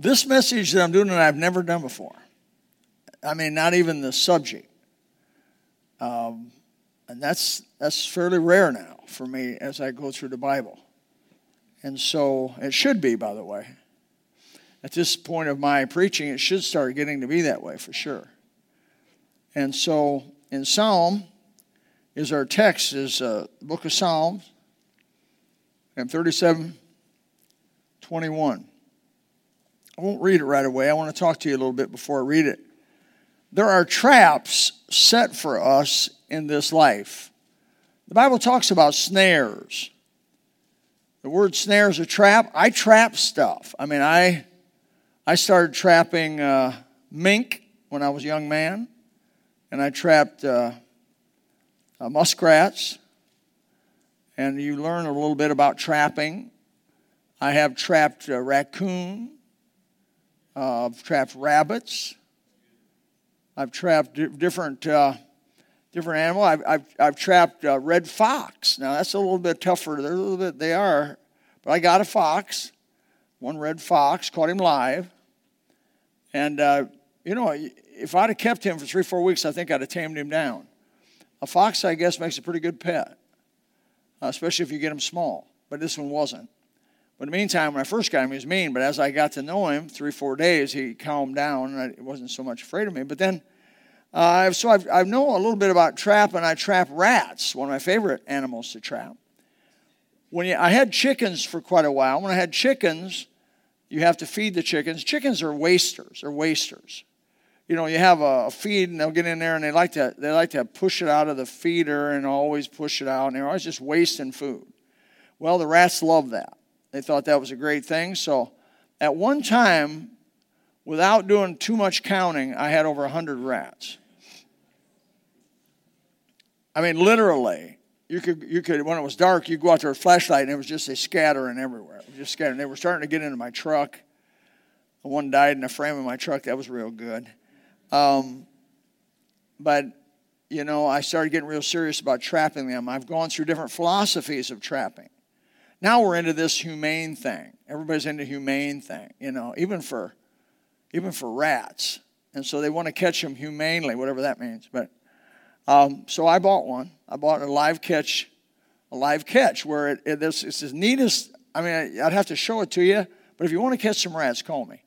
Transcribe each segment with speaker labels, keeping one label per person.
Speaker 1: this message that I'm doing that I've never done before. I mean, not even the subject. Um, and that's that's fairly rare now for me as I go through the Bible. And so it should be, by the way. At this point of my preaching, it should start getting to be that way for sure. And so in Psalm is our text is uh, book of Psalms and 37 21. I won't read it right away. I want to talk to you a little bit before I read it. There are traps set for us in this life. The Bible talks about snares. The word snare is a trap. I trap stuff. I mean, I, I started trapping uh, mink when I was a young man, and I trapped uh, uh, muskrats. And you learn a little bit about trapping. I have trapped a raccoon. Uh, I've trapped rabbits. I've trapped different uh, different animal. I've, I've, I've trapped a red fox. Now that's a little bit tougher. They're a little bit they are, but I got a fox, one red fox, caught him live, and uh, you know if I'd have kept him for three four weeks, I think I'd have tamed him down. A fox, I guess, makes a pretty good pet, uh, especially if you get him small. But this one wasn't. But in the meantime, when I first got him, he was mean. But as I got to know him, three, four days, he calmed down and I wasn't so much afraid of me. But then, uh, so I've, I know a little bit about trap, and I trap rats, one of my favorite animals to trap. When you, I had chickens for quite a while. When I had chickens, you have to feed the chickens. Chickens are wasters. They're wasters. You know, you have a feed, and they'll get in there, and they like to they like to push it out of the feeder, and always push it out, and they're always just wasting food. Well, the rats love that. They thought that was a great thing. So at one time, without doing too much counting, I had over 100 rats. I mean, literally, you could, you could when it was dark, you'd go out there with a flashlight and it was just a scattering everywhere. It was just scattering. They were starting to get into my truck. One died in the frame of my truck. That was real good. Um, but, you know, I started getting real serious about trapping them. I've gone through different philosophies of trapping. Now we're into this humane thing. Everybody's into humane thing, you know, even for even for rats. And so they want to catch them humanely, whatever that means. But um, so I bought one. I bought a live catch, a live catch where it, it it's, it's the neatest. I mean, I'd have to show it to you, but if you want to catch some rats, call me.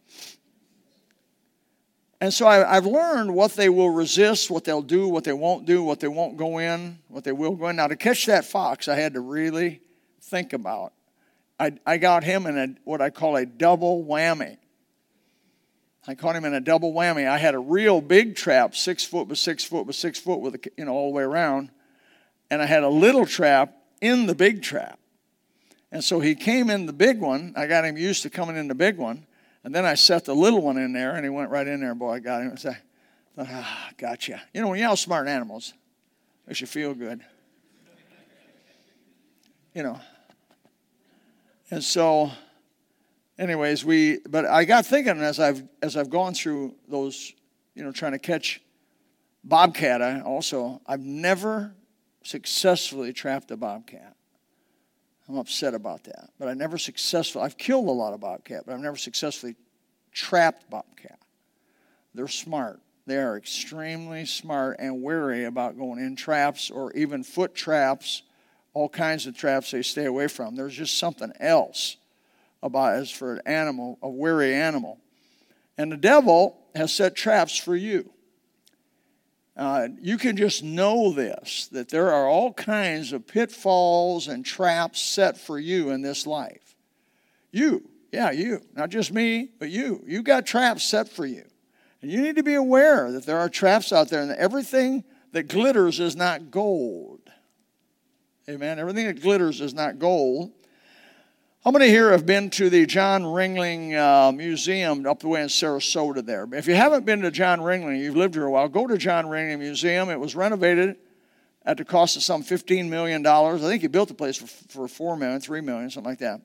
Speaker 1: And so I, have learned what they will resist, what they'll do, what they won't do, what they won't go in, what they will go in. Now, to catch that fox, I had to really think about. I, I got him in a, what I call a double whammy. I caught him in a double whammy. I had a real big trap, six foot by six foot by six foot, with a, you know all the way around, and I had a little trap in the big trap. And so he came in the big one. I got him used to coming in the big one, and then I set the little one in there, and he went right in there. Boy, I got him. I said, "Ah, gotcha." You know when you outsmart animals, makes you feel good. You know, and so, anyways, we, but I got thinking as I've, as I've gone through those, you know, trying to catch bobcat, I also, I've never successfully trapped a bobcat. I'm upset about that. But I never successfully, I've killed a lot of bobcat, but I've never successfully trapped bobcat. They're smart. They are extremely smart and wary about going in traps or even foot traps all kinds of traps they stay away from. There's just something else about as for an animal, a wary animal. And the devil has set traps for you. Uh, you can just know this that there are all kinds of pitfalls and traps set for you in this life. You, yeah, you, not just me, but you. You got traps set for you. And you need to be aware that there are traps out there, and everything that glitters is not gold. Amen. Everything that glitters is not gold. How many here have been to the John Ringling uh, Museum up the way in Sarasota there? If you haven't been to John Ringling, you've lived here a while, go to John Ringling Museum. It was renovated at the cost of some $15 million. I think he built the place for, for $4 million, $3 million, something like that.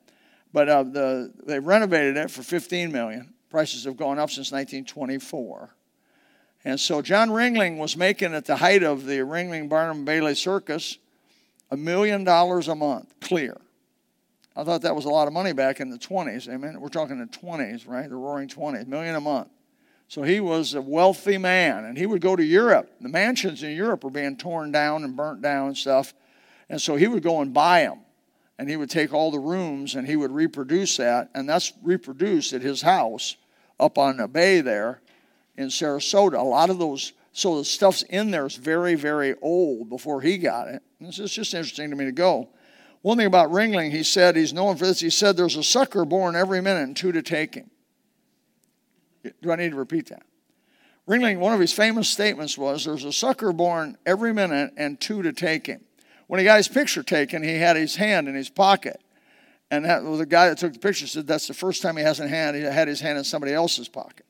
Speaker 1: But uh, the, they renovated it for 15 million. Prices have gone up since 1924. And so John Ringling was making, at the height of the Ringling Barnum Bailey Circus, a million dollars a month, clear. I thought that was a lot of money back in the 20s. Amen. We're talking the 20s, right? The roaring 20s, million a month. So he was a wealthy man, and he would go to Europe. The mansions in Europe were being torn down and burnt down and stuff. And so he would go and buy them. And he would take all the rooms and he would reproduce that. And that's reproduced at his house up on the bay there in Sarasota. A lot of those, so the stuff's in there is very, very old before he got it. This is just interesting to me to go. One thing about Ringling, he said, he's known for this. He said, There's a sucker born every minute and two to take him. Do I need to repeat that? Ringling, one of his famous statements was, There's a sucker born every minute and two to take him. When he got his picture taken, he had his hand in his pocket. And that, well, the guy that took the picture said that's the first time he hasn't had, he had his hand in somebody else's pocket.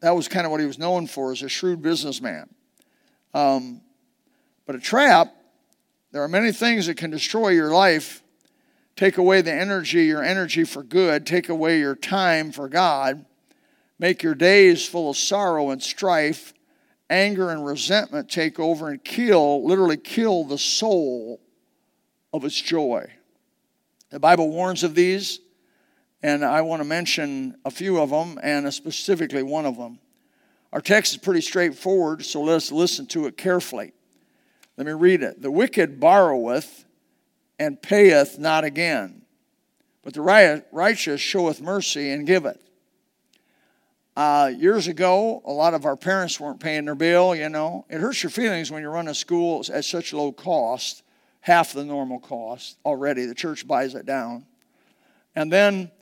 Speaker 1: That was kind of what he was known for as a shrewd businessman. Um, but a trap, there are many things that can destroy your life, take away the energy, your energy for good, take away your time for God, make your days full of sorrow and strife, anger and resentment take over and kill, literally kill the soul of its joy. The Bible warns of these, and I want to mention a few of them and specifically one of them. Our text is pretty straightforward, so let's listen to it carefully. Let me read it. The wicked borroweth and payeth not again, but the righteous showeth mercy and giveth. Uh, years ago, a lot of our parents weren't paying their bill, you know. It hurts your feelings when you run a school at such low cost, half the normal cost already. The church buys it down. And then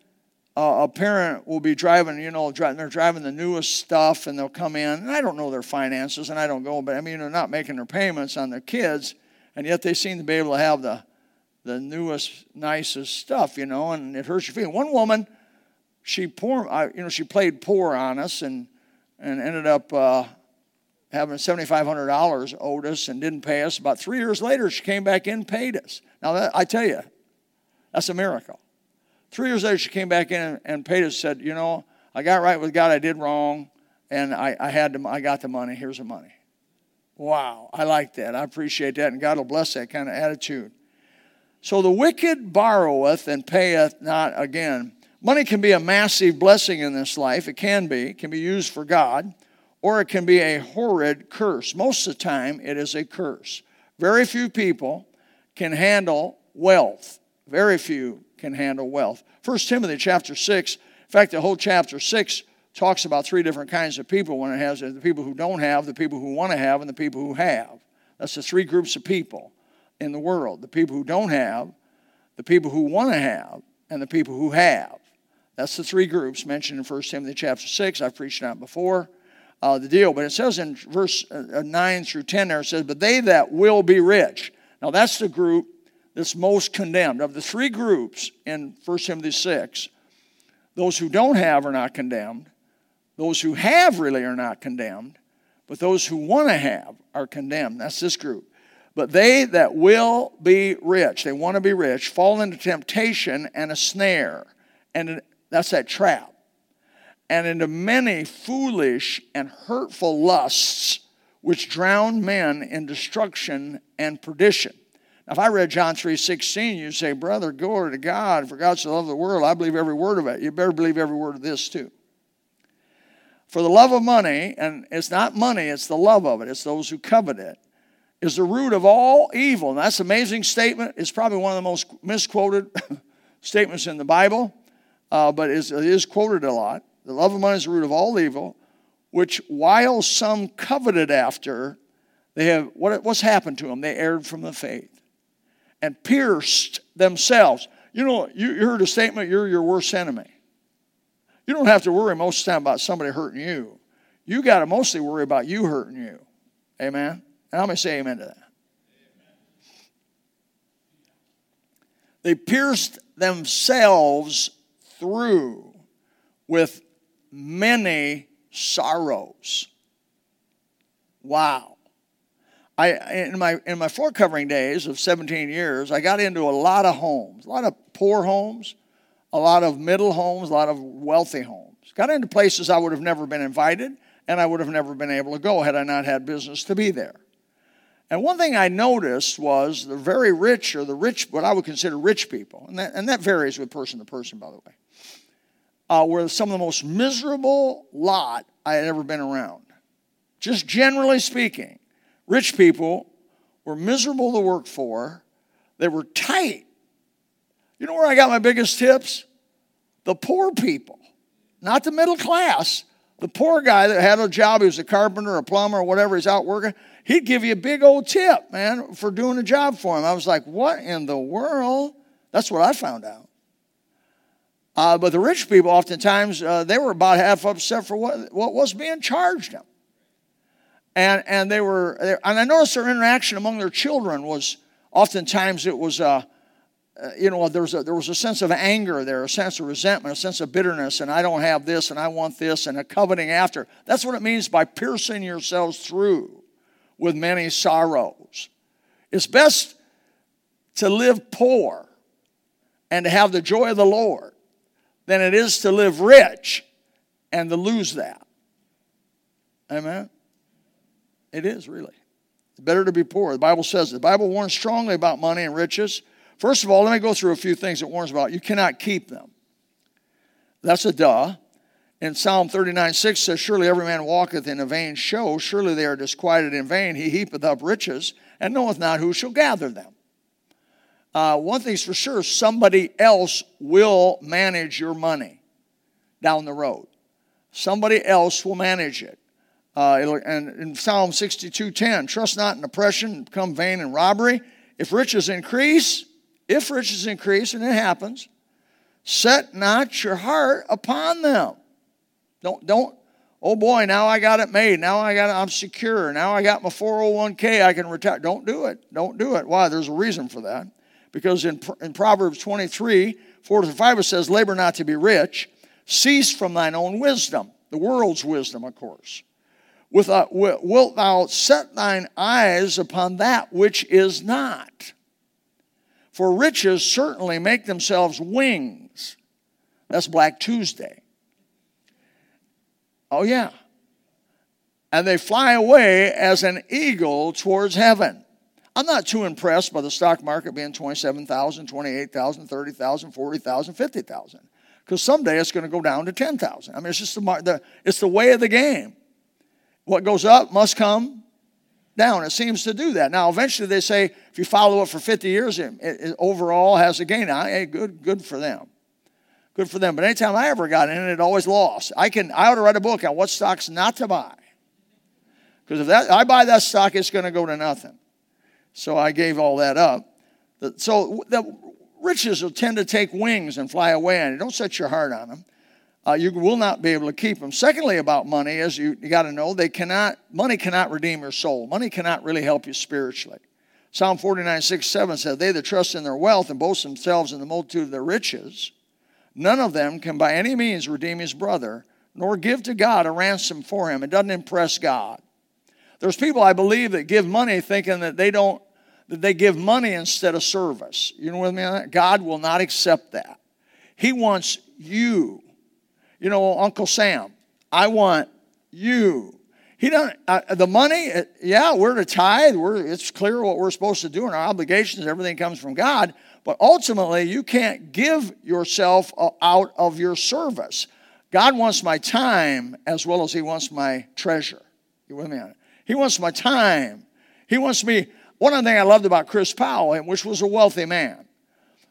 Speaker 1: uh, a parent will be driving, you know, driving, they're driving the newest stuff and they'll come in. And I don't know their finances and I don't go, but I mean, they're not making their payments on their kids, and yet they seem to be able to have the, the newest, nicest stuff, you know, and it hurts your feelings. One woman, she poor, you know, she played poor on us and and ended up uh, having seventy five hundred dollars owed us and didn't pay us. About three years later, she came back in and paid us. Now that, I tell you, that's a miracle. Three years later, she came back in and, us. Said, you know, I got right with God. I did wrong, and I, I had the, I got the money. Here's the money. Wow, I like that. I appreciate that, and God will bless that kind of attitude. So the wicked borroweth and payeth not again. Money can be a massive blessing in this life. It can be. It can be used for God, or it can be a horrid curse. Most of the time, it is a curse. Very few people can handle wealth. Very few can handle wealth. 1 Timothy chapter 6, in fact, the whole chapter 6 talks about three different kinds of people when it has the people who don't have, the people who want to have, and the people who have. That's the three groups of people in the world the people who don't have, the people who want to have, and the people who have. That's the three groups mentioned in 1 Timothy chapter 6. I've preached on before. Uh, the deal, but it says in verse uh, 9 through 10 there, it says, But they that will be rich. Now that's the group that's most condemned. Of the three groups in 1 Timothy 6, those who don't have are not condemned, those who have really are not condemned, but those who want to have are condemned. That's this group. But they that will be rich, they want to be rich, fall into temptation and a snare and that's that trap. And into many foolish and hurtful lusts which drown men in destruction and perdition. Now, if I read John 3.16, you'd say, Brother, glory to God, for God so loved the world, I believe every word of it. You better believe every word of this too. For the love of money, and it's not money, it's the love of it, it's those who covet it, is the root of all evil. And that's an amazing statement. It's probably one of the most misquoted statements in the Bible uh, but it is quoted a lot. The love of money is the root of all evil, which while some coveted after, they have what, what's happened to them? They erred from the faith and pierced themselves. You know, you, heard a statement, you're your worst enemy. You don't have to worry most of the time about somebody hurting you. You got to mostly worry about you hurting you. Amen? And I'm going to say amen to that. They pierced themselves through with many sorrows. Wow. I, in my in my floor covering days of 17 years, I got into a lot of homes, a lot of poor homes, a lot of middle homes, a lot of wealthy homes. Got into places I would have never been invited, and I would have never been able to go had I not had business to be there. And one thing I noticed was the very rich, or the rich, what I would consider rich people, and that, and that varies with person to person, by the way, uh, were some of the most miserable lot I had ever been around. Just generally speaking, rich people were miserable to work for, they were tight. You know where I got my biggest tips? The poor people, not the middle class. The poor guy that had a job, he was a carpenter, a plumber, or whatever, he's out working, he'd give you a big old tip, man, for doing a job for him. I was like, what in the world? That's what I found out. Uh, but the rich people, oftentimes, uh, they were about half upset for what, what was being charged them. And, and they were, and I noticed their interaction among their children was oftentimes it was, uh, uh, you know, there was, a, there was a sense of anger there, a sense of resentment, a sense of bitterness, and I don't have this, and I want this, and a coveting after. That's what it means by piercing yourselves through with many sorrows. It's best to live poor and to have the joy of the Lord than it is to live rich and to lose that. Amen? It is really. Better to be poor. The Bible says the Bible warns strongly about money and riches. First of all, let me go through a few things it warns about. You cannot keep them. That's a duh. In Psalm 39 6 says, Surely every man walketh in a vain show, surely they are disquieted in vain. He heapeth up riches, and knoweth not who shall gather them. Uh, one thing's for sure somebody else will manage your money down the road. Somebody else will manage it. Uh, and in Psalm 62:10, trust not in oppression, become vain in robbery. If riches increase, if riches increase, and it happens, set not your heart upon them. Don't, don't, oh boy, now I got it made. Now I got it, I'm secure. Now I got my 401k, I can retire. Don't do it. Don't do it. Why? There's a reason for that. Because in, in Proverbs 23, 4 to 5, it says, Labor not to be rich, cease from thine own wisdom, the world's wisdom, of course. With wilt thou set thine eyes upon that which is not? For riches certainly make themselves wings. That's Black Tuesday. Oh, yeah. And they fly away as an eagle towards heaven. I'm not too impressed by the stock market being 27,000, 28,000, 30,000, 40,000, 50,000. Because someday it's going to go down to 10,000. I mean, it's just the, the, it's the way of the game. What goes up must come down. It seems to do that. Now, eventually they say if you follow it for 50 years, it, it overall has a gain. I, hey, good, good for them. Good for them. But anytime I ever got in it, always lost. I can I ought to write a book on what stocks not to buy. Because if that I buy that stock, it's going to go to nothing. So I gave all that up. So the riches will tend to take wings and fly away, and don't set your heart on them uh, you will not be able to keep them. Secondly, about money, is you, you got to know they cannot, money cannot redeem your soul. Money cannot really help you spiritually. Psalm 49, 6, 7 says, They that trust in their wealth and boast themselves in the multitude of their riches, none of them can by any means redeem his brother, nor give to God a ransom for him. It doesn't impress God. There's people I believe that give money thinking that they don't, that they give money instead of service. You know what I mean? God will not accept that. He wants you you know, Uncle Sam, I want you. He doesn't, uh, the money, uh, yeah, we're to tithe. We're, it's clear what we're supposed to do and our obligations, everything comes from God. But ultimately, you can't give yourself uh, out of your service. God wants my time as well as He wants my treasure. You with me on it? He wants my time. He wants me. One of the things I loved about Chris Powell, which was a wealthy man,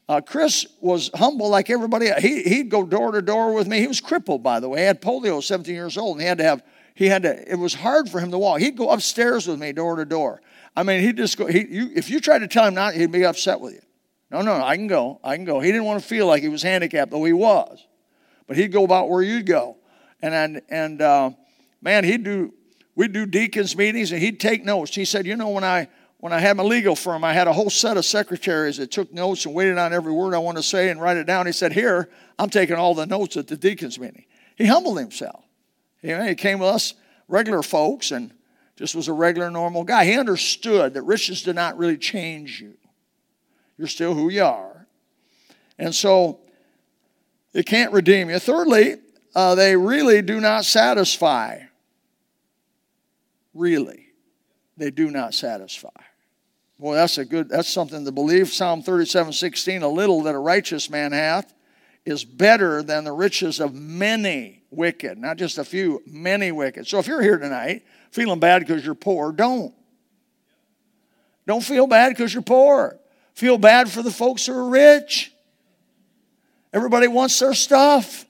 Speaker 1: uh, Chris was humble like everybody. He, he'd go door to door with me. He was crippled, by the way. He had polio, 17 years old, and he had to have, he had to, it was hard for him to walk. He'd go upstairs with me door to door. I mean, he'd just go, he, you, if you tried to tell him not, he'd be upset with you. No, no, I can go. I can go. He didn't want to feel like he was handicapped, though he was. But he'd go about where you'd go. And, and, and uh, man, he'd do, we'd do deacons meetings and he'd take notes. He said, you know, when I, when I had my legal firm, I had a whole set of secretaries that took notes and waited on every word I want to say and write it down. He said, Here, I'm taking all the notes at the deacon's meeting. He humbled himself. He came with us regular folks and just was a regular, normal guy. He understood that riches did not really change you. You're still who you are. And so it can't redeem you. Thirdly, uh, they really do not satisfy. Really. they do not satisfy. Boy, that's a good, that's something to believe. Psalm 37 16, a little that a righteous man hath is better than the riches of many wicked, not just a few, many wicked. So if you're here tonight feeling bad because you're poor, don't. Don't feel bad because you're poor. Feel bad for the folks who are rich. Everybody wants their stuff.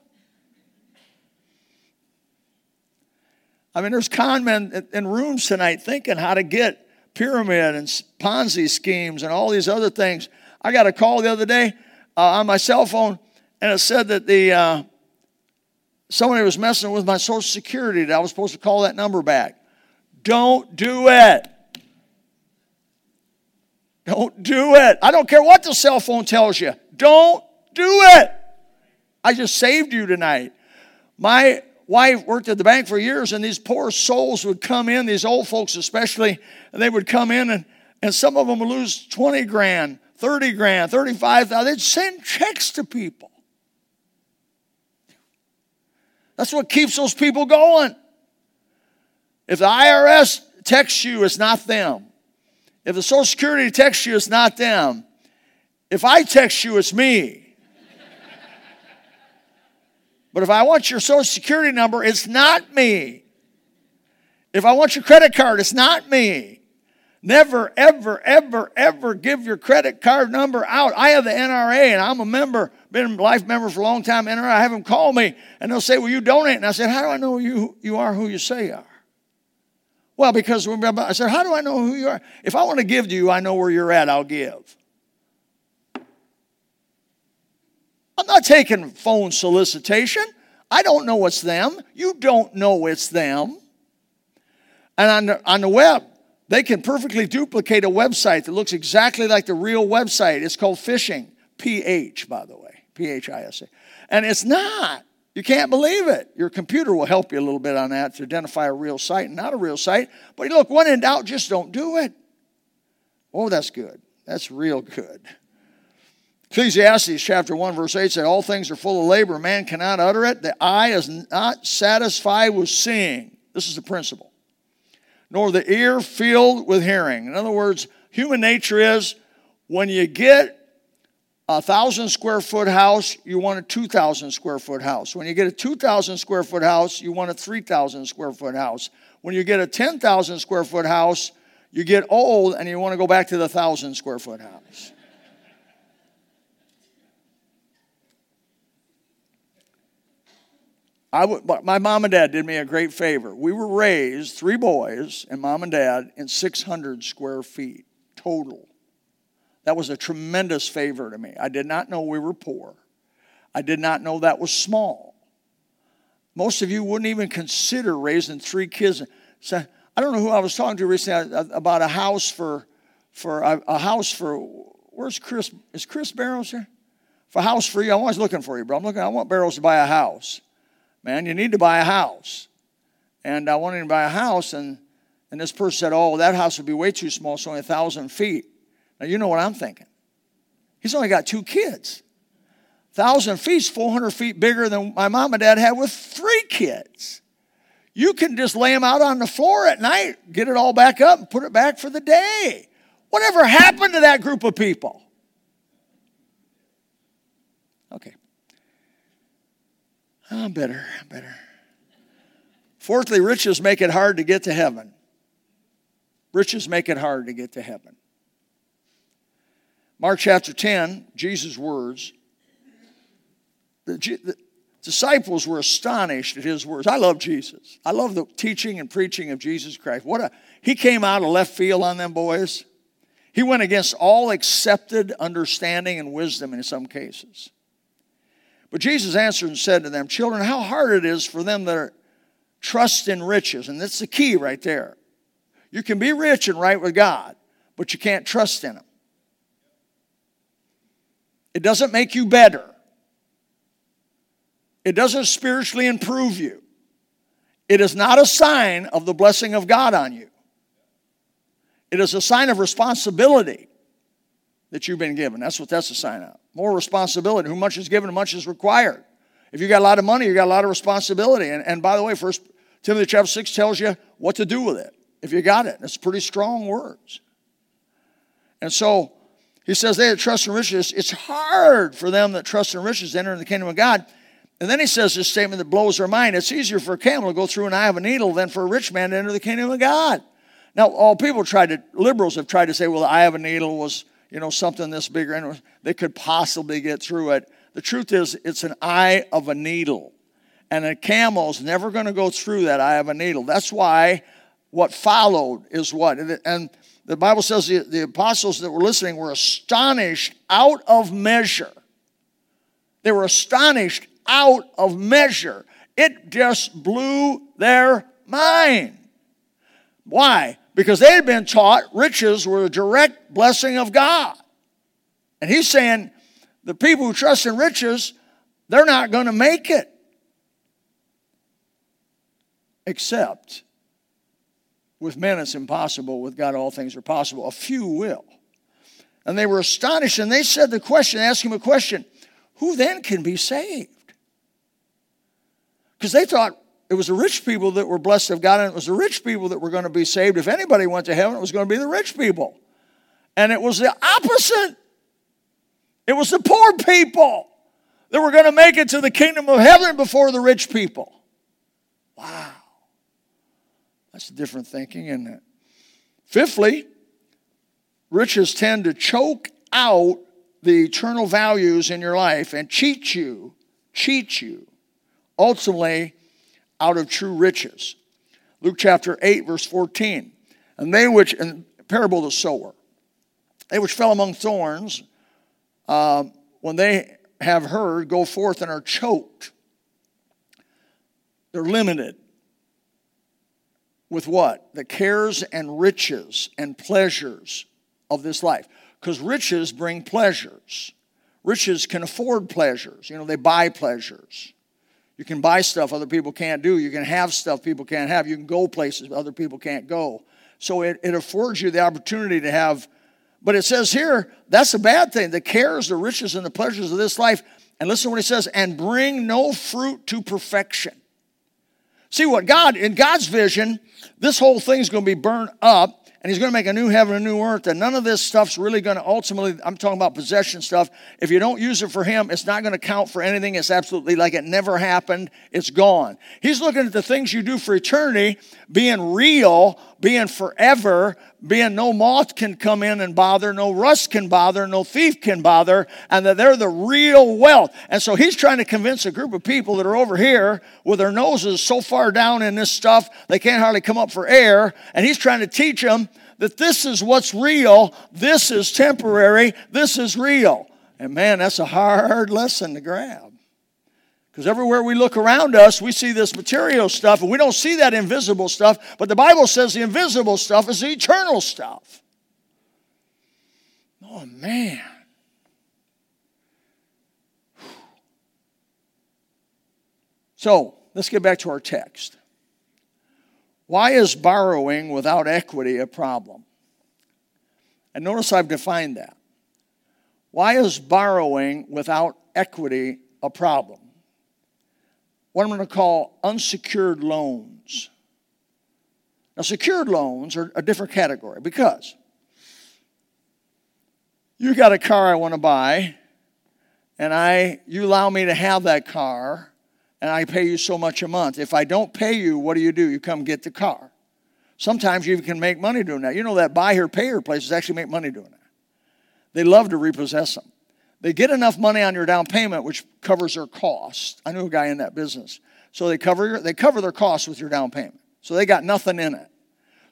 Speaker 1: I mean, there's con men in rooms tonight thinking how to get pyramid and Ponzi schemes and all these other things. I got a call the other day uh, on my cell phone, and it said that the uh, somebody was messing with my Social Security. That I was supposed to call that number back. Don't do it. Don't do it. I don't care what the cell phone tells you. Don't do it. I just saved you tonight. My wife worked at the bank for years, and these poor souls would come in, these old folks especially, they would come in, and, and some of them would lose 20 grand, 30 grand, 35,000. They'd send checks to people. That's what keeps those people going. If the IRS texts you, it's not them. If the Social Security texts you, it's not them. If I text you, it's me. But if I want your social security number, it's not me. If I want your credit card, it's not me. Never, ever, ever, ever give your credit card number out. I have the NRA and I'm a member, been a life member for a long time. NRA, I have them call me and they'll say, Well, you donate? And I said, How do I know you, you are who you say you are? Well, because I said, How do I know who you are? If I want to give to you, I know where you're at, I'll give. I'm not taking phone solicitation. I don't know it's them. You don't know it's them. And on the, on the web, they can perfectly duplicate a website that looks exactly like the real website. It's called phishing. PH, by the way. P H I S A. And it's not. You can't believe it. Your computer will help you a little bit on that to identify a real site and not a real site. But look, when in doubt, just don't do it. Oh, that's good. That's real good. Ecclesiastes chapter 1, verse 8 said, All things are full of labor, man cannot utter it. The eye is not satisfied with seeing. This is the principle. Nor the ear filled with hearing. In other words, human nature is when you get a thousand square foot house, you want a 2,000 square foot house. When you get a 2,000 square foot house, you want a 3,000 square foot house. When you get a 10,000 square foot house, you get old and you want to go back to the 1,000 square foot house. I would, my mom and dad did me a great favor. We were raised, three boys and mom and dad, in 600 square feet total. That was a tremendous favor to me. I did not know we were poor. I did not know that was small. Most of you wouldn't even consider raising three kids. So I don't know who I was talking to recently uh, about a house for, for a, a house for. Where's Chris? Is Chris Barrows here? For house for you, I'm always looking for you, bro. I'm looking. I want Barrows to buy a house man, you need to buy a house. And I wanted to buy a house, and, and this person said, oh, that house would be way too small. It's only a 1,000 feet. Now, you know what I'm thinking. He's only got two kids. 1,000 feet is 400 feet bigger than my mom and dad had with three kids. You can just lay them out on the floor at night, get it all back up, and put it back for the day. Whatever happened to that group of people? Okay. I'm better, I'm better. Fourthly, riches make it hard to get to heaven. Riches make it hard to get to heaven. Mark chapter 10, Jesus' words. The, the disciples were astonished at his words. I love Jesus. I love the teaching and preaching of Jesus Christ. What a he came out of left field on them boys. He went against all accepted understanding and wisdom in some cases. But Jesus answered and said to them, Children, how hard it is for them that trust in riches. And that's the key right there. You can be rich and right with God, but you can't trust in Him. It doesn't make you better, it doesn't spiritually improve you. It is not a sign of the blessing of God on you. It is a sign of responsibility that you've been given. That's what that's a sign of. More responsibility. Who much is given, much is required. If you got a lot of money, you got a lot of responsibility. And, and by the way, First Timothy chapter 6 tells you what to do with it. if you got it. It's pretty strong words. And so he says they that trust in riches, it's hard for them that trust in riches to enter in the kingdom of God. And then he says this statement that blows our mind. It's easier for a camel to go through an eye of a needle than for a rich man to enter the kingdom of God. Now, all people tried to, liberals have tried to say, well, the eye of a needle was, you know, something this bigger, and they could possibly get through it. The truth is, it's an eye of a needle. And a camel's never going to go through that eye of a needle. That's why what followed is what. And the Bible says the, the apostles that were listening were astonished out of measure. They were astonished out of measure. It just blew their mind. Why? Because they had been taught riches were a direct blessing of God. And he's saying the people who trust in riches, they're not going to make it. Except with men it's impossible, with God all things are possible. A few will. And they were astonished and they said the question, asked him a question who then can be saved? Because they thought it was the rich people that were blessed of God, and it was the rich people that were going to be saved. If anybody went to heaven, it was going to be the rich people. And it was the opposite. It was the poor people that were going to make it to the kingdom of heaven before the rich people. Wow. That's a different thinking, isn't it? Fifthly, riches tend to choke out the eternal values in your life and cheat you, cheat you, ultimately out of true riches. Luke chapter 8, verse 14. And they which, in parable of the sower, they which fell among thorns, uh, when they have heard, go forth and are choked. They're limited with what? The cares and riches and pleasures of this life. Because riches bring pleasures. Riches can afford pleasures. You know, they buy pleasures. You can buy stuff other people can't do. You can have stuff people can't have. You can go places other people can't go. So it, it affords you the opportunity to have. But it says here, that's a bad thing. The cares, the riches, and the pleasures of this life. And listen to what he says, and bring no fruit to perfection. See what God, in God's vision, this whole thing's going to be burned up and he's going to make a new heaven, a new earth, and none of this stuff's really going to ultimately, I'm talking about possession stuff. If you don't use it for him, it's not going to count for anything. It's absolutely like it never happened. It's gone. He's looking at the things you do for eternity being real, being forever, being no moth can come in and bother, no rust can bother, no thief can bother, and that they're the real wealth. And so he's trying to convince a group of people that are over here with their noses so far down in this stuff they can't hardly come up for air, and he's trying to teach them that this is what's real, this is temporary, this is real. And man, that's a hard lesson to grab. Because everywhere we look around us, we see this material stuff, and we don't see that invisible stuff. But the Bible says the invisible stuff is the eternal stuff. Oh, man. So, let's get back to our text. Why is borrowing without equity a problem? And notice I've defined that. Why is borrowing without equity a problem? What I'm going to call unsecured loans. Now, secured loans are a different category because you got a car I want to buy, and I you allow me to have that car, and I pay you so much a month. If I don't pay you, what do you do? You come get the car. Sometimes you can make money doing that. You know that buy here, pay here places actually make money doing that. They love to repossess them. They get enough money on your down payment, which covers their cost. I knew a guy in that business. So they cover, they cover their costs with your down payment. So they got nothing in it.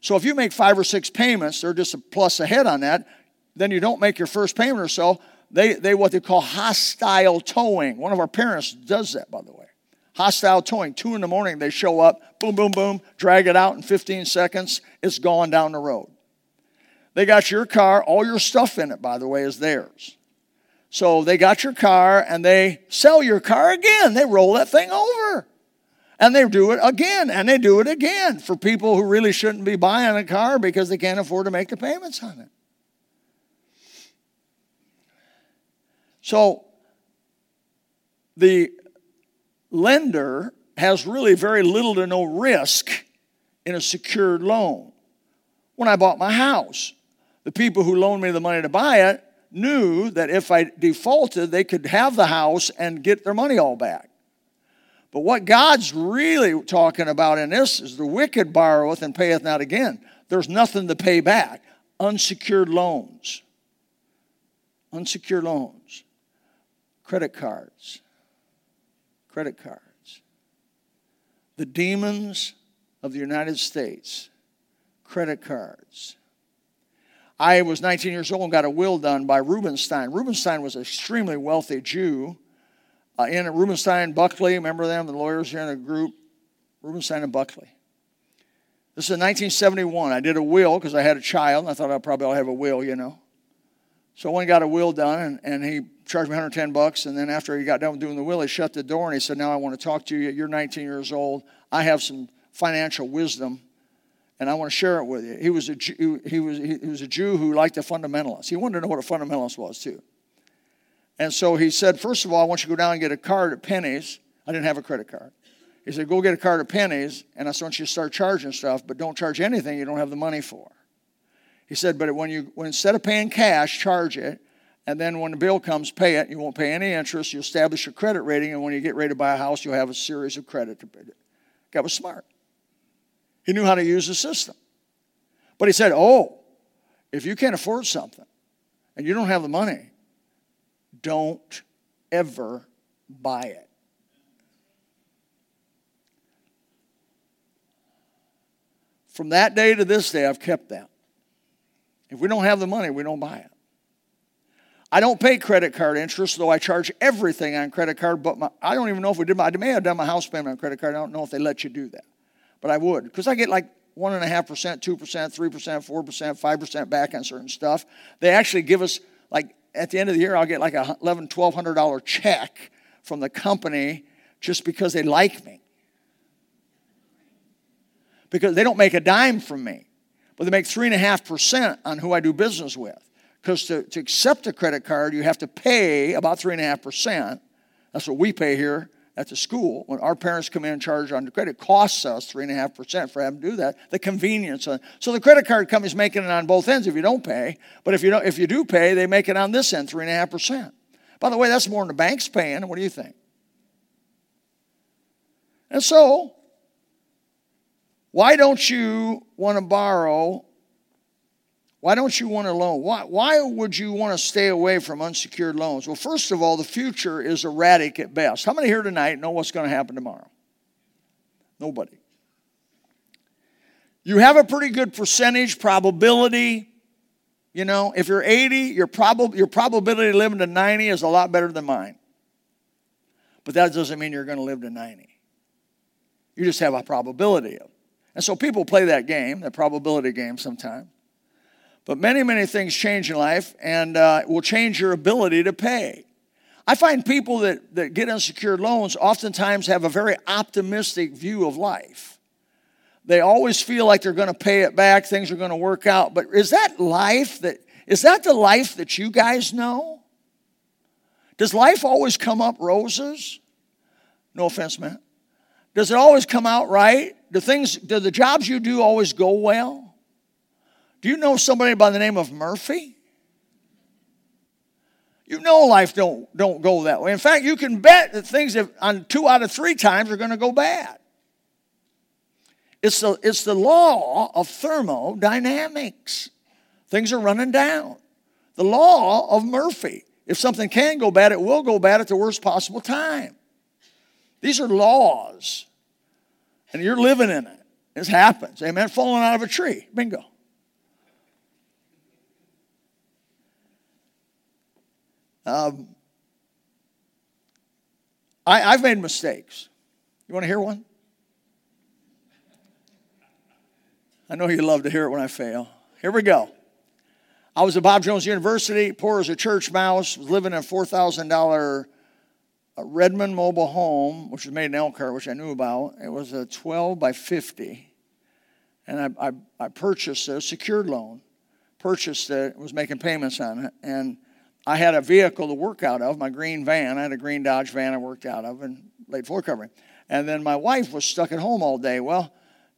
Speaker 1: So if you make five or six payments, they're just a plus ahead on that. Then you don't make your first payment or so. They, they what they call hostile towing. One of our parents does that, by the way. Hostile towing. Two in the morning, they show up, boom, boom, boom, drag it out in 15 seconds. It's gone down the road. They got your car, all your stuff in it, by the way, is theirs. So they got your car and they sell your car again. They roll that thing over. And they do it again and they do it again for people who really shouldn't be buying a car because they can't afford to make the payments on it. So the lender has really very little to no risk in a secured loan. when I bought my house. The people who loaned me the money to buy it knew that if I defaulted, they could have the house and get their money all back. But what God's really talking about in this is the wicked borroweth and payeth not again. There's nothing to pay back. Unsecured loans. Unsecured loans. Credit cards. Credit cards. The demons of the United States. Credit cards. I was 19 years old and got a will done by Rubenstein. Rubenstein was an extremely wealthy Jew. Uh, in Rubenstein, Buckley, remember them, the lawyers here in a group? Rubenstein and Buckley. This is in 1971. I did a will because I had a child, and I thought I'd probably to have a will, you know. So I went and got a will done, and, and he charged me 110 bucks. And then after he got done doing the will, he shut the door and he said, Now I want to talk to you. You're 19 years old. I have some financial wisdom and I want to share it with you. He was a Jew, he was, he was a Jew who liked the fundamentalists. He wanted to know what a fundamentalist was, too. And so he said, First of all, I want you to go down and get a card at Penney's. I didn't have a credit card. He said, Go get a card at Penney's, and I want you to start charging stuff, but don't charge anything you don't have the money for. He said, But when you, when instead of paying cash, charge it, and then when the bill comes, pay it. You won't pay any interest. You establish your credit rating, and when you get ready to buy a house, you'll have a series of credit. That was smart. He knew how to use the system. But he said, Oh, if you can't afford something and you don't have the money, don't ever buy it. From that day to this day, I've kept that. If we don't have the money, we don't buy it. I don't pay credit card interest, though I charge everything on credit card. But my, I don't even know if we did. My, I may have done my house payment on credit card. I don't know if they let you do that but I would because I get like one and a half percent, two percent, three percent, four percent, five percent back on certain stuff. They actually give us like at the end of the year, I'll get like a eleven, twelve hundred dollar check from the company just because they like me. Because they don't make a dime from me, but they make three and a half percent on who I do business with. Because to, to accept a credit card, you have to pay about three and a half percent. That's what we pay here at the school, when our parents come in and charge on the credit, costs us 3.5% for having to do that. The convenience. So the credit card company's making it on both ends if you don't pay. But if you, don't, if you do pay, they make it on this end, 3.5%. By the way, that's more than the bank's paying. What do you think? And so, why don't you want to borrow why don't you want a loan? Why, why would you want to stay away from unsecured loans? Well, first of all, the future is erratic at best. How many here tonight know what's going to happen tomorrow? Nobody. You have a pretty good percentage probability. You know, if you're 80, your, prob- your probability of living to 90 is a lot better than mine. But that doesn't mean you're going to live to 90. You just have a probability of. And so people play that game, that probability game sometimes. But many, many things change in life and uh, will change your ability to pay. I find people that, that get unsecured loans oftentimes have a very optimistic view of life. They always feel like they're going to pay it back, things are going to work out. But is that life that is that the life that you guys know? Does life always come up roses? No offense, man. Does it always come out right? Do things do the jobs you do always go well? Do you know somebody by the name of Murphy? You know life don't, don't go that way. In fact, you can bet that things have, on two out of three times are going to go bad. It's the, it's the law of thermodynamics. Things are running down. The law of Murphy. If something can go bad, it will go bad at the worst possible time. These are laws. And you're living in it. This happens. Amen. Falling out of a tree. Bingo. Um, I, I've made mistakes. You want to hear one? I know you love to hear it when I fail. Here we go. I was at Bob Jones University, poor as a church mouse, was living in a $4,000 uh, Redmond mobile home, which was made in Elkhart, which I knew about. It was a 12 by 50. And I, I, I purchased a secured loan, purchased it, was making payments on it. And I had a vehicle to work out of, my green van. I had a green Dodge van I worked out of and laid floor covering. And then my wife was stuck at home all day. Well,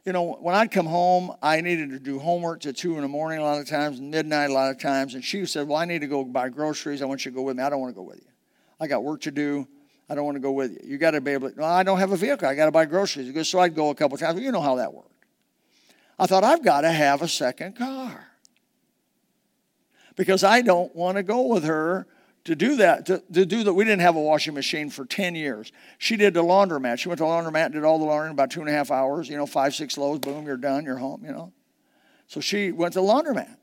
Speaker 1: you know, when I'd come home, I needed to do homework to two in the morning a lot of times, midnight a lot of times. And she said, Well, I need to go buy groceries. I want you to go with me. I don't want to go with you. I got work to do. I don't want to go with you. You got to be able to, well, I don't have a vehicle. I got to buy groceries. So I'd go a couple times. You know how that worked. I thought, I've got to have a second car because I don't want to go with her to do that. To, to do that, we didn't have a washing machine for 10 years. She did the laundromat. She went to the laundromat, and did all the laundry in about two and a half hours, you know, five, six loads, boom, you're done, you're home, you know. So she went to the laundromat.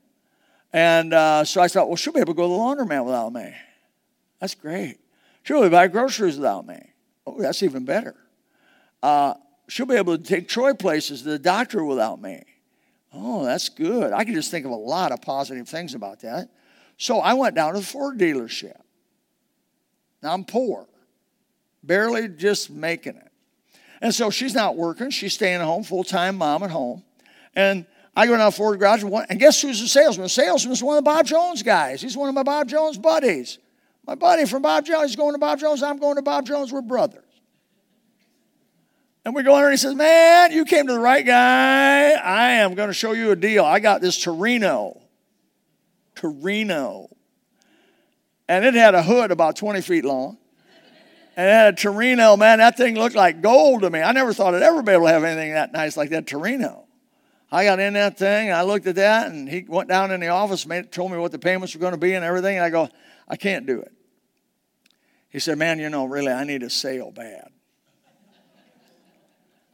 Speaker 1: And uh, so I thought, well, she'll be able to go to the laundromat without me. That's great. She'll be able to buy groceries without me. Oh, that's even better. Uh, she'll be able to take Troy places to the doctor without me. Oh, that's good. I can just think of a lot of positive things about that. So I went down to the Ford dealership. Now I'm poor, barely just making it. And so she's not working. She's staying at home, full time mom at home. And I go down to Ford garage, and guess who's the salesman? The salesman's one of the Bob Jones guys. He's one of my Bob Jones buddies. My buddy from Bob Jones, he's going to Bob Jones. I'm going to Bob Jones. We're brothers. And we go in and he says, Man, you came to the right guy. I am going to show you a deal. I got this Torino. Torino. And it had a hood about 20 feet long. And it had a Torino, man, that thing looked like gold to me. I never thought I'd ever be able to have anything that nice like that Torino. I got in that thing, I looked at that, and he went down in the office, made, told me what the payments were going to be and everything. And I go, I can't do it. He said, Man, you know, really, I need a sale bad.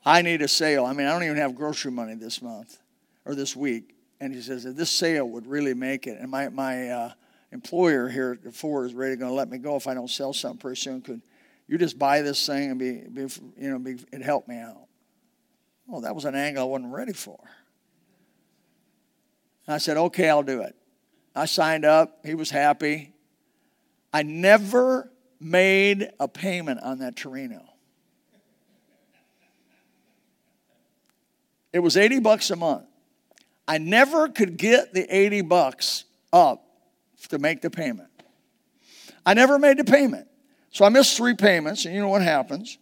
Speaker 1: I need a sale. I mean, I don't even have grocery money this month or this week. And he says, this sale would really make it. And my, my uh, employer here at Ford is ready to let me go if I don't sell something pretty soon. Could you just buy this thing and be, be you know, be, it help me out? Well, that was an angle I wasn't ready for. And I said, okay, I'll do it. I signed up. He was happy. I never made a payment on that Torino. It was 80 bucks a month. I never could get the 80 bucks up to make the payment. I never made the payment. So I missed three payments, and you know what happens.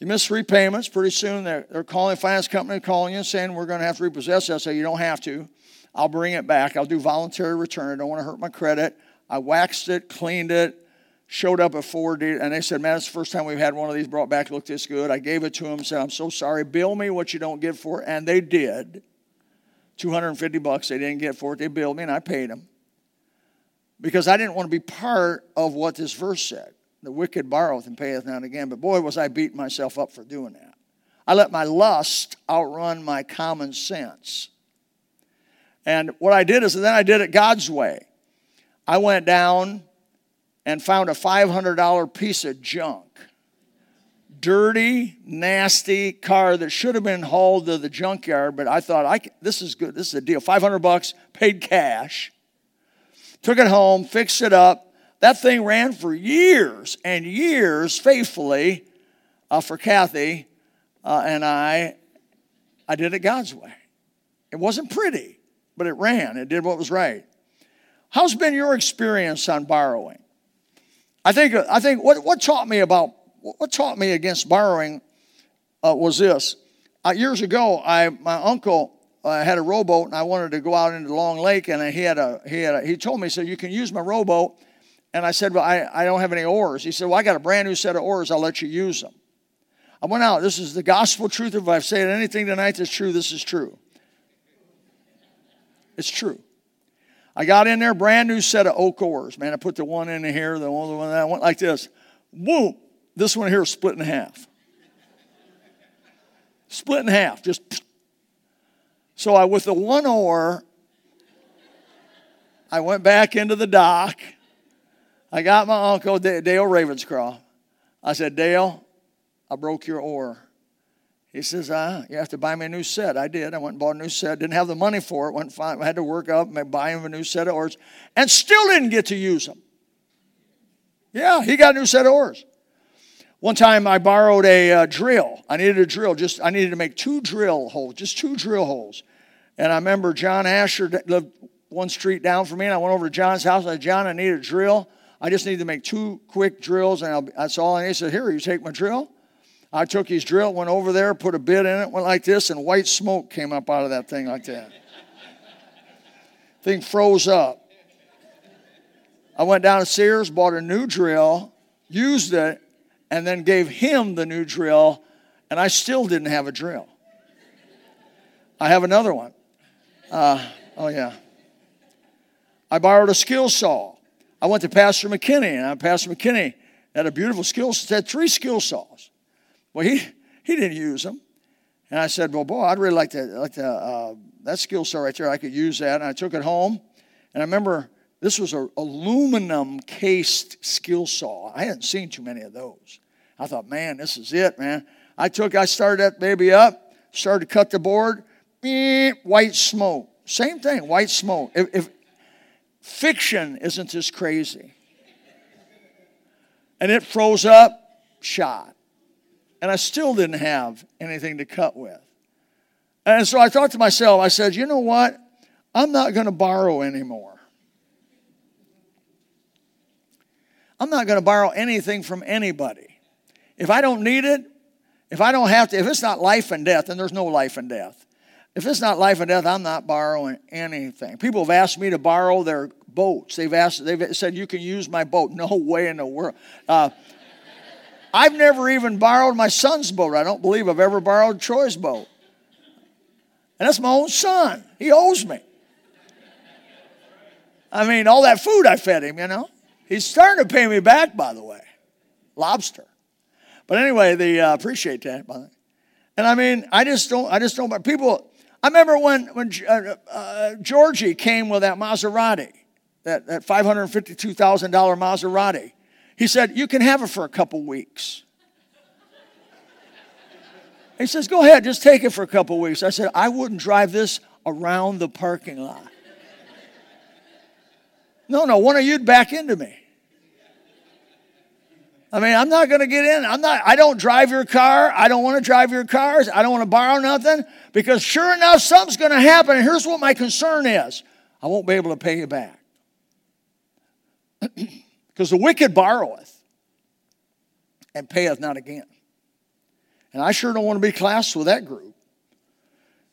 Speaker 1: You miss three payments, pretty soon they're, they're calling, finance company calling you saying, We're going to have to repossess it. I say, You don't have to. I'll bring it back. I'll do voluntary return. I don't want to hurt my credit. I waxed it, cleaned it, showed up at Ford, and they said, Man, it's the first time we've had one of these brought back look this good. I gave it to them, said, I'm so sorry. Bill me what you don't get for it. And they did. 250 bucks they didn't get for it. They billed me, and I paid them. Because I didn't want to be part of what this verse said. The wicked borroweth and payeth not again. But boy, was I beating myself up for doing that. I let my lust outrun my common sense. And what I did is then I did it God's way. I went down and found a $500 piece of junk. Dirty, nasty car that should have been hauled to the junkyard, but I thought, I this is good. This is a deal. 500 bucks, paid cash. Took it home, fixed it up. That thing ran for years and years faithfully uh, for Kathy uh, and I. I did it God's way. It wasn't pretty, but it ran. It did what was right. How's been your experience on borrowing? I think, I think what, what taught me about, what taught me against borrowing uh, was this. Uh, years ago, I, my uncle uh, had a rowboat and I wanted to go out into Long Lake and he had a, he had a, he told me, he said, you can use my rowboat. And I said, well, I, I don't have any oars. He said, well, I got a brand new set of oars. I'll let you use them. I went out. This is the gospel truth. If I've said anything tonight that's true, this is true. It's true. I got in there, brand new set of oak oars. Man, I put the one in here, the other one that went like this. Boom! This one here split in half. split in half. Just so I with the one oar, I went back into the dock. I got my uncle Dale Ravenscroft. I said, Dale, I broke your oar. He says, uh, you have to buy me a new set. I did. I went and bought a new set. Didn't have the money for it. Went I had to work up and buy him a new set of oars. And still didn't get to use them. Yeah, he got a new set of oars. One time I borrowed a uh, drill. I needed a drill. Just I needed to make two drill holes, just two drill holes. And I remember John Asher lived one street down from me, and I went over to John's house. I said, John, I need a drill. I just need to make two quick drills, and I'll, that's all I need. He said, Here, you take my drill. I took his drill, went over there, put a bit in it, went like this, and white smoke came up out of that thing like that. thing froze up. I went down to Sears, bought a new drill, used it, and then gave him the new drill, and I still didn't have a drill. I have another one. Uh, oh, yeah. I borrowed a skill saw. I went to Pastor McKinney, and Pastor McKinney had a beautiful skill saw, had three skill saws. Well, he, he didn't use them. And I said, Well, boy, I'd really like to, like to uh, that skill saw right there, I could use that. And I took it home. And I remember this was an aluminum cased skill saw. I hadn't seen too many of those. I thought, man, this is it, man. I took, I started that baby up, started to cut the board, white smoke. Same thing, white smoke. If, if fiction isn't this crazy, and it froze up, shot. And I still didn't have anything to cut with. And so I thought to myself, I said, you know what? I'm not going to borrow anymore. I'm not going to borrow anything from anybody. If I don't need it, if I don't have to, if it's not life and death, then there's no life and death. If it's not life and death, I'm not borrowing anything. People have asked me to borrow their boats. They've asked, they've said, you can use my boat. No way in the world. Uh, I've never even borrowed my son's boat. I don't believe I've ever borrowed Troy's boat. And that's my own son. He owes me. I mean, all that food I fed him, you know. He's starting to pay me back, by the way. Lobster. But anyway, the uh, appreciate that. And I mean, I just don't. I just don't. People. I remember when when uh, uh, Georgie came with that Maserati, that that five hundred fifty two thousand dollar Maserati. He said, "You can have it for a couple weeks." He says, "Go ahead, just take it for a couple weeks." I said, "I wouldn't drive this around the parking lot." No, no, one of you'd back into me. I mean, I'm not going to get in. I'm not, I don't drive your car. I don't want to drive your cars. I don't want to borrow nothing because sure enough, something's going to happen. And here's what my concern is I won't be able to pay you back. because the wicked borroweth and payeth not again. And I sure don't want to be classed with that group.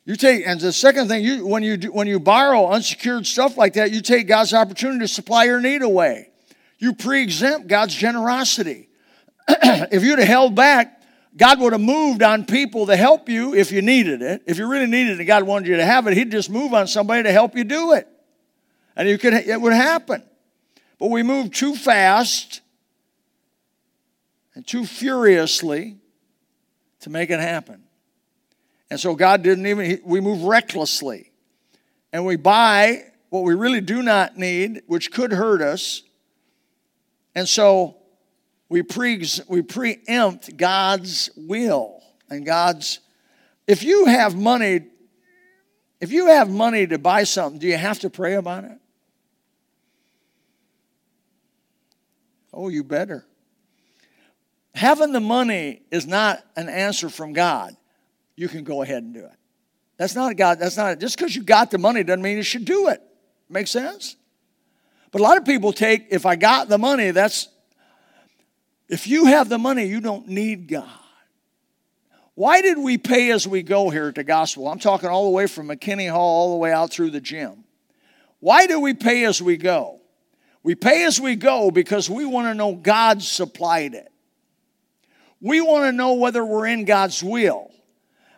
Speaker 1: You take, and the second thing, you when you do, when you borrow unsecured stuff like that, you take God's opportunity to supply your need away. You pre-exempt God's generosity. if you'd have held back, God would have moved on people to help you if you needed it. If you really needed it and God wanted you to have it, He'd just move on somebody to help you do it. And you could, it would happen. But we move too fast and too furiously to make it happen. And so God didn't even, we move recklessly. And we buy what we really do not need, which could hurt us. And so we, pre, we preempt God's will and God's. If you have money, if you have money to buy something, do you have to pray about it? Oh, you better. Having the money is not an answer from God. You can go ahead and do it. That's not God. That's not just because you got the money doesn't mean you should do it. Make sense? But a lot of people take, if I got the money, that's if you have the money, you don't need God. Why did we pay as we go here at the gospel? I'm talking all the way from McKinney Hall all the way out through the gym. Why do we pay as we go? We pay as we go because we want to know God supplied it. We want to know whether we're in God's will.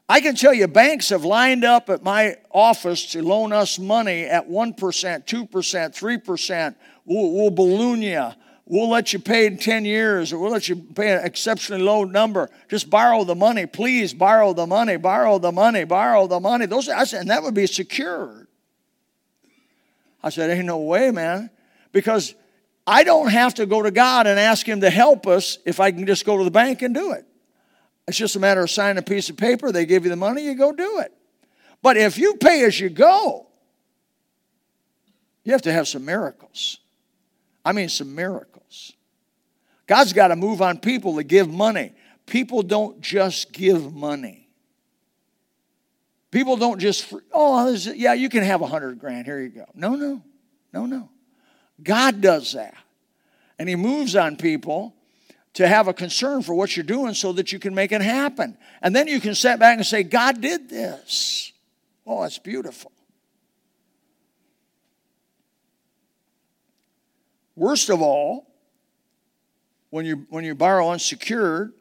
Speaker 1: I can tell you, banks have lined up at my office to loan us money at 1%, 2%, 3%. We'll, we'll balloon you. We'll let you pay in 10 years, or we'll let you pay an exceptionally low number. Just borrow the money. Please borrow the money, borrow the money, borrow the money. Those, I said, and that would be secured. I said, ain't no way, man. Because I don't have to go to God and ask Him to help us if I can just go to the bank and do it. It's just a matter of signing a piece of paper. They give you the money, you go do it. But if you pay as you go, you have to have some miracles. I mean, some miracles. God's got to move on people to give money. People don't just give money. People don't just, oh, yeah, you can have a hundred grand. Here you go. No, no, no, no. God does that. And He moves on people to have a concern for what you're doing so that you can make it happen. And then you can sit back and say, God did this. Oh, it's beautiful. Worst of all, when you, when you borrow unsecured,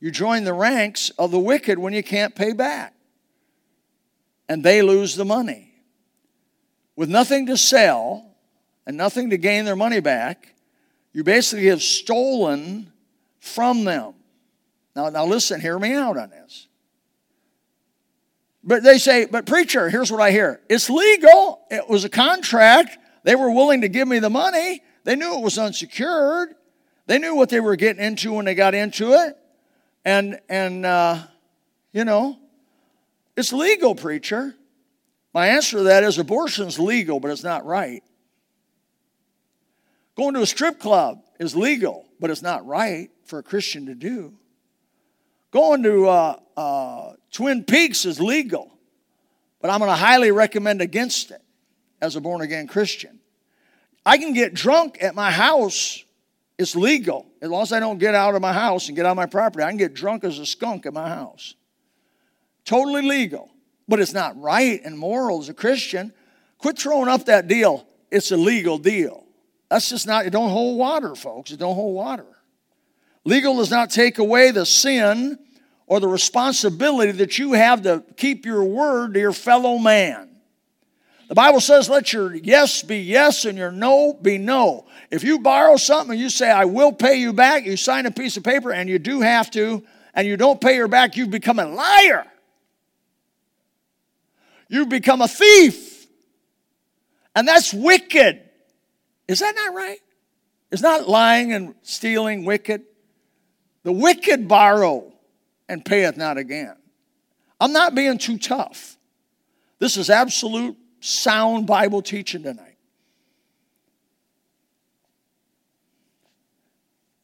Speaker 1: you join the ranks of the wicked when you can't pay back. And they lose the money. With nothing to sell and nothing to gain their money back, you basically have stolen from them. Now, now listen, hear me out on this. But they say, but preacher, here's what I hear. It's legal. It was a contract. They were willing to give me the money. They knew it was unsecured. They knew what they were getting into when they got into it. And, and uh, you know, it's legal, preacher. My answer to that is abortion's legal, but it's not right. Going to a strip club is legal, but it's not right for a Christian to do. Going to uh, uh, Twin Peaks is legal, but I'm going to highly recommend against it as a born again Christian. I can get drunk at my house, it's legal. As long as I don't get out of my house and get on my property, I can get drunk as a skunk at my house. Totally legal, but it's not right and moral as a Christian. Quit throwing up that deal. It's a legal deal. That's just not, it don't hold water, folks. It don't hold water. Legal does not take away the sin or the responsibility that you have to keep your word to your fellow man. The Bible says, let your yes be yes and your no be no. If you borrow something and you say, I will pay you back, you sign a piece of paper and you do have to, and you don't pay her back, you've become a liar. You've become a thief. And that's wicked. Is that not right? Is not lying and stealing wicked? The wicked borrow and payeth not again. I'm not being too tough. This is absolute sound Bible teaching tonight.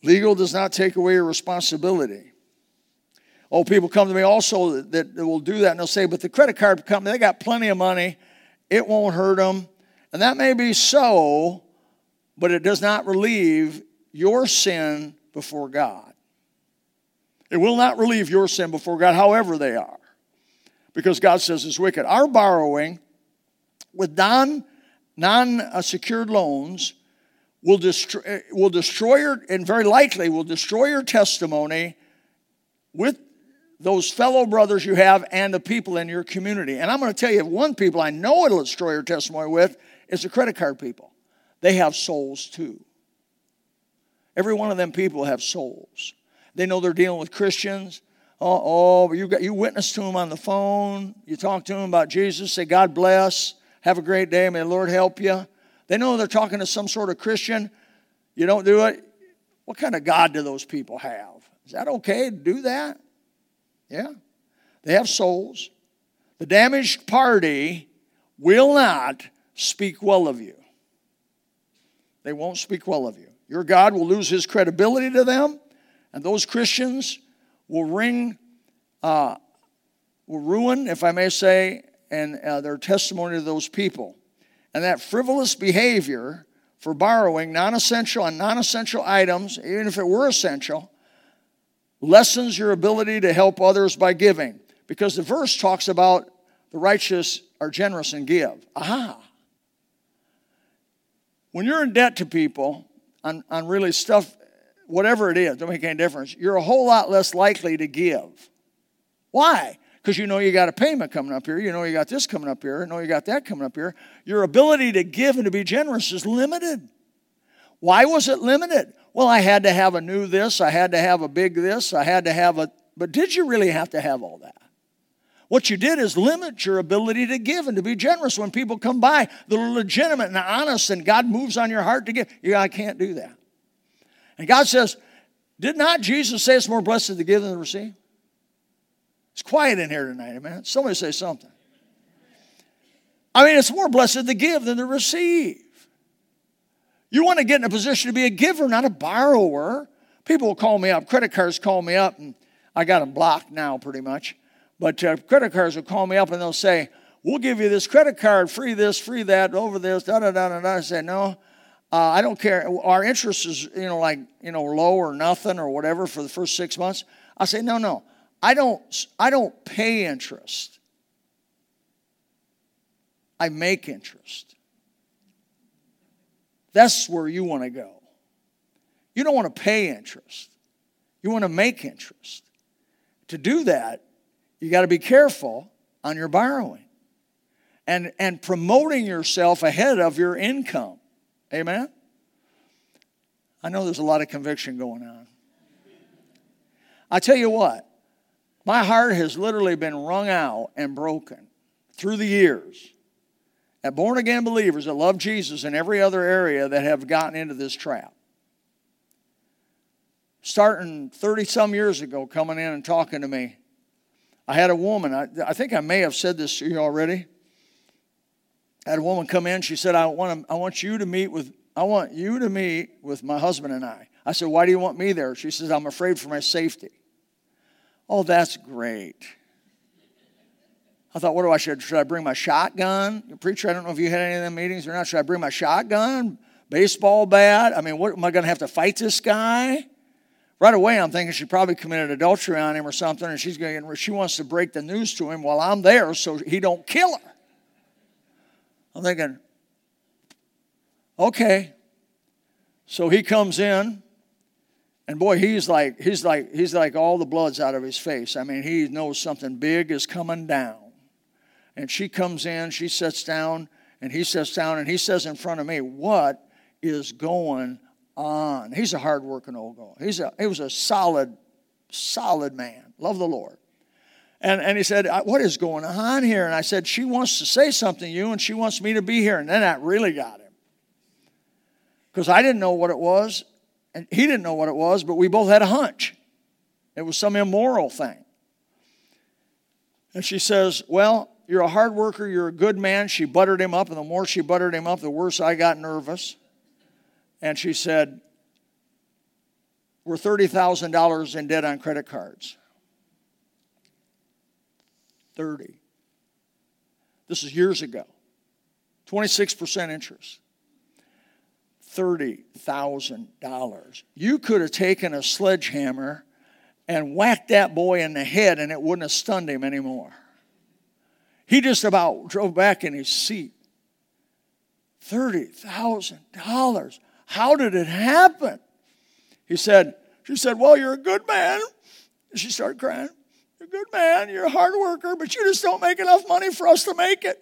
Speaker 1: Legal does not take away your responsibility. Oh, people come to me also that, that will do that and they'll say, but the credit card company, they got plenty of money. It won't hurt them. And that may be so, but it does not relieve your sin before God. It will not relieve your sin before God, however they are, because God says it's wicked. Our borrowing with non non secured loans will destroy, will destroy your, and very likely will destroy your testimony with those fellow brothers you have and the people in your community. And I'm going to tell you, one people I know it'll destroy your testimony with is the credit card people. They have souls too. Every one of them people have souls. They know they're dealing with Christians. Oh, oh you, got, you witness to them on the phone. You talk to them about Jesus. Say, God bless. Have a great day. May the Lord help you. They know they're talking to some sort of Christian. You don't do it. What kind of God do those people have? Is that okay to do that? Yeah. They have souls. The damaged party will not speak well of you. They won't speak well of you. Your God will lose his credibility to them. And those Christians will ring, uh, will ruin, if I may say, and uh, their testimony to those people. And that frivolous behavior for borrowing non essential and non essential items, even if it were essential, lessens your ability to help others by giving. Because the verse talks about the righteous are generous and give. Aha. When you're in debt to people on, on really stuff whatever it is, don't make any difference, you're a whole lot less likely to give. Why? Because you know you got a payment coming up here, you know you got this coming up here, you know you got that coming up here. Your ability to give and to be generous is limited. Why was it limited? Well, I had to have a new this, I had to have a big this, I had to have a. But did you really have to have all that? What you did is limit your ability to give and to be generous when people come by that are legitimate and honest and God moves on your heart to give. You, I can't do that. And God says, Did not Jesus say it's more blessed to give than to receive? It's quiet in here tonight, man. Somebody say something. I mean, it's more blessed to give than to receive. You want to get in a position to be a giver, not a borrower. People will call me up, credit cards call me up, and I got them blocked now pretty much. But uh, credit cards will call me up and they'll say, We'll give you this credit card, free this, free that, over this, da da da da da. I say, No, Uh, I don't care. Our interest is, you know, like, you know, low or nothing or whatever for the first six months. I say, no, no. I don't, I don't pay interest. I make interest. That's where you want to go. You don't want to pay interest. You want to make interest. To do that, you got to be careful on your borrowing and, and promoting yourself ahead of your income. Amen? I know there's a lot of conviction going on. I tell you what, my heart has literally been wrung out and broken through the years at born again believers that love Jesus in every other area that have gotten into this trap. Starting 30 some years ago, coming in and talking to me, I had a woman, I, I think I may have said this to you already. I had a woman come in, she said, I want, to, I want you to meet with I want you to meet with my husband and I. I said, Why do you want me there? She says, I'm afraid for my safety. Oh, that's great. I thought, what do I should? Should I bring my shotgun? Preacher, I don't know if you had any of them meetings or not. Should I bring my shotgun, baseball bat? I mean, what am I going to have to fight this guy? Right away, I'm thinking she probably committed adultery on him or something, and she's going. She wants to break the news to him while I'm there, so he don't kill her. I'm thinking, okay. So he comes in, and boy, he's like he's like he's like all the blood's out of his face. I mean, he knows something big is coming down. And she comes in, she sits down, and he sits down, and he says in front of me, What is going on? He's a hardworking old guy. He's a, he was a solid, solid man. Love the Lord. And, and he said, What is going on here? And I said, She wants to say something to you, and she wants me to be here. And then that really got him. Because I didn't know what it was, and he didn't know what it was, but we both had a hunch. It was some immoral thing. And she says, Well, you're a hard worker. You're a good man. She buttered him up, and the more she buttered him up, the worse I got nervous. And she said, We're $30,000 in debt on credit cards. 30. This is years ago. 26% interest. $30,000. You could have taken a sledgehammer and whacked that boy in the head and it wouldn't have stunned him anymore. He just about drove back in his seat. $30,000. How did it happen? He said, She said, Well, you're a good man. She started crying. You're a good man. You're a hard worker, but you just don't make enough money for us to make it.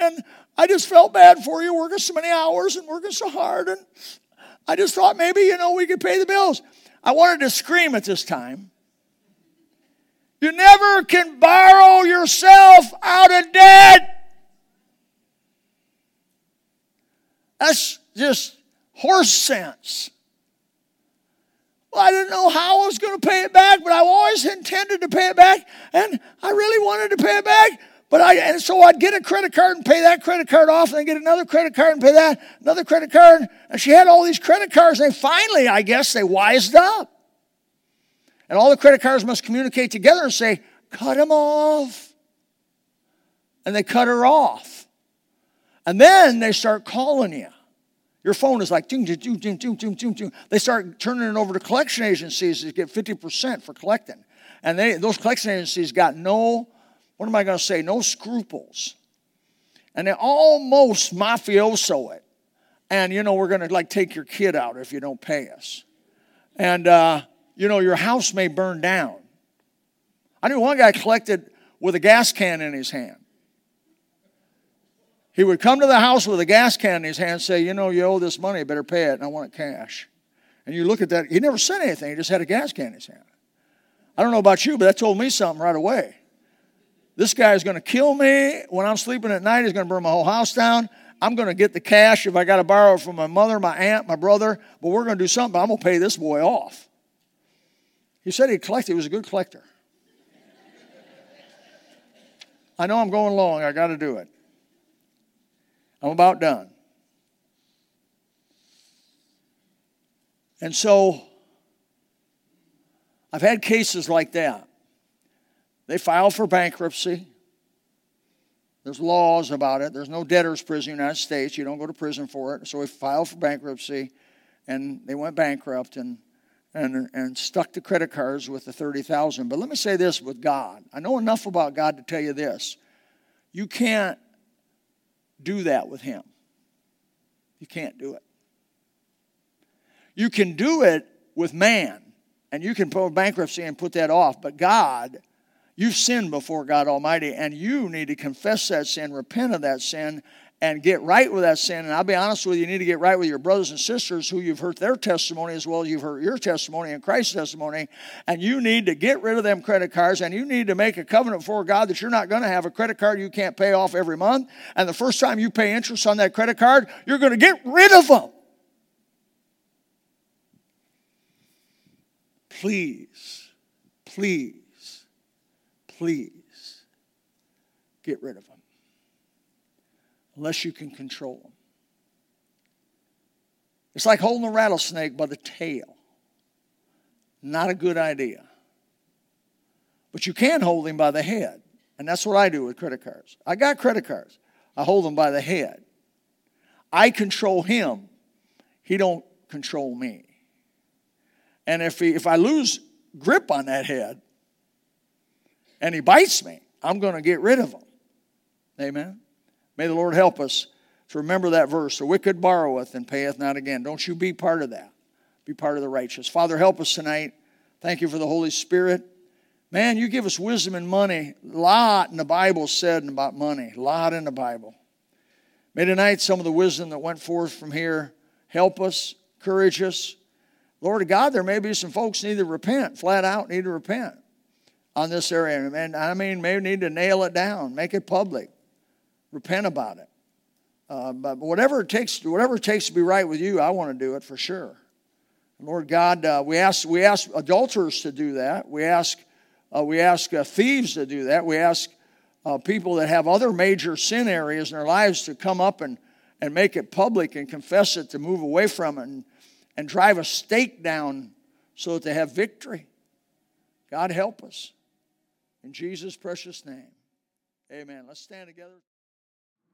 Speaker 1: And I just felt bad for you working so many hours and working so hard. And I just thought maybe, you know, we could pay the bills. I wanted to scream at this time. You never can borrow yourself out of debt. That's just horse sense. Well, I didn't know how I was going to pay it back, but I always intended to pay it back, and I really wanted to pay it back. But I and so I'd get a credit card and pay that credit card off, and then get another credit card and pay that, another credit card. And she had all these credit cards, and finally, I guess, they wised up. And all the credit cards must communicate together and say, cut him off. And they cut her off. And then they start calling you. Your phone is like, ding, ding, ding, ding, ding, ding, ding. They start turning it over to collection agencies to get 50% for collecting. And they, those collection agencies got no, what am I going to say, no scruples. And they almost mafioso it. And, you know, we're going to like take your kid out if you don't pay us. And, uh, you know, your house may burn down. I knew one guy collected with a gas can in his hand. He would come to the house with a gas can in his hand and say, You know, you owe this money, you better pay it, and I want it cash. And you look at that, he never said anything, he just had a gas can in his hand. I don't know about you, but that told me something right away. This guy is going to kill me when I'm sleeping at night. He's going to burn my whole house down. I'm going to get the cash if I got to borrow it from my mother, my aunt, my brother, but we're going to do something. I'm going to pay this boy off. He said he collected, he was a good collector. I know I'm going long, I got to do it. I'm about done. And so I've had cases like that. They file for bankruptcy. There's laws about it. There's no debtor's prison in the United States. You don't go to prison for it. So we filed for bankruptcy, and they went bankrupt and and and stuck the credit cards with the thirty thousand. But let me say this with God. I know enough about God to tell you this. You can't do that with Him. You can't do it. You can do it with man, and you can put bankruptcy and put that off. But God You've sinned before God Almighty, and you need to confess that sin, repent of that sin, and get right with that sin. And I'll be honest with you, you need to get right with your brothers and sisters who you've hurt their testimony as well as you've heard your testimony and Christ's testimony. And you need to get rid of them credit cards, and you need to make a covenant before God that you're not going to have a credit card you can't pay off every month. And the first time you pay interest on that credit card, you're going to get rid of them. Please, please please get rid of them unless you can control them. It's like holding a rattlesnake by the tail. Not a good idea. But you can hold him by the head. And that's what I do with credit cards. I got credit cards. I hold them by the head. I control him. He don't control me. And if, he, if I lose grip on that head, and he bites me, I'm going to get rid of him. Amen. May the Lord help us to remember that verse. The wicked borroweth and payeth not again. Don't you be part of that. Be part of the righteous. Father, help us tonight. Thank you for the Holy Spirit. Man, you give us wisdom and money. A lot in the Bible said about money. A lot in the Bible. May tonight some of the wisdom that went forth from here help us, encourage us. Lord God, there may be some folks need to repent, flat out need to repent on this area. And I mean, may need to nail it down, make it public, repent about it. Uh, but whatever it takes, whatever it takes to be right with you, I want to do it for sure. Lord God, uh, we ask we ask adulterers to do that. We ask uh, we ask uh, thieves to do that. We ask uh, people that have other major sin areas in their lives to come up and, and make it public and confess it, to move away from it, and, and drive a stake down so that they have victory. God help us. In Jesus' precious name, amen. Let's stand together.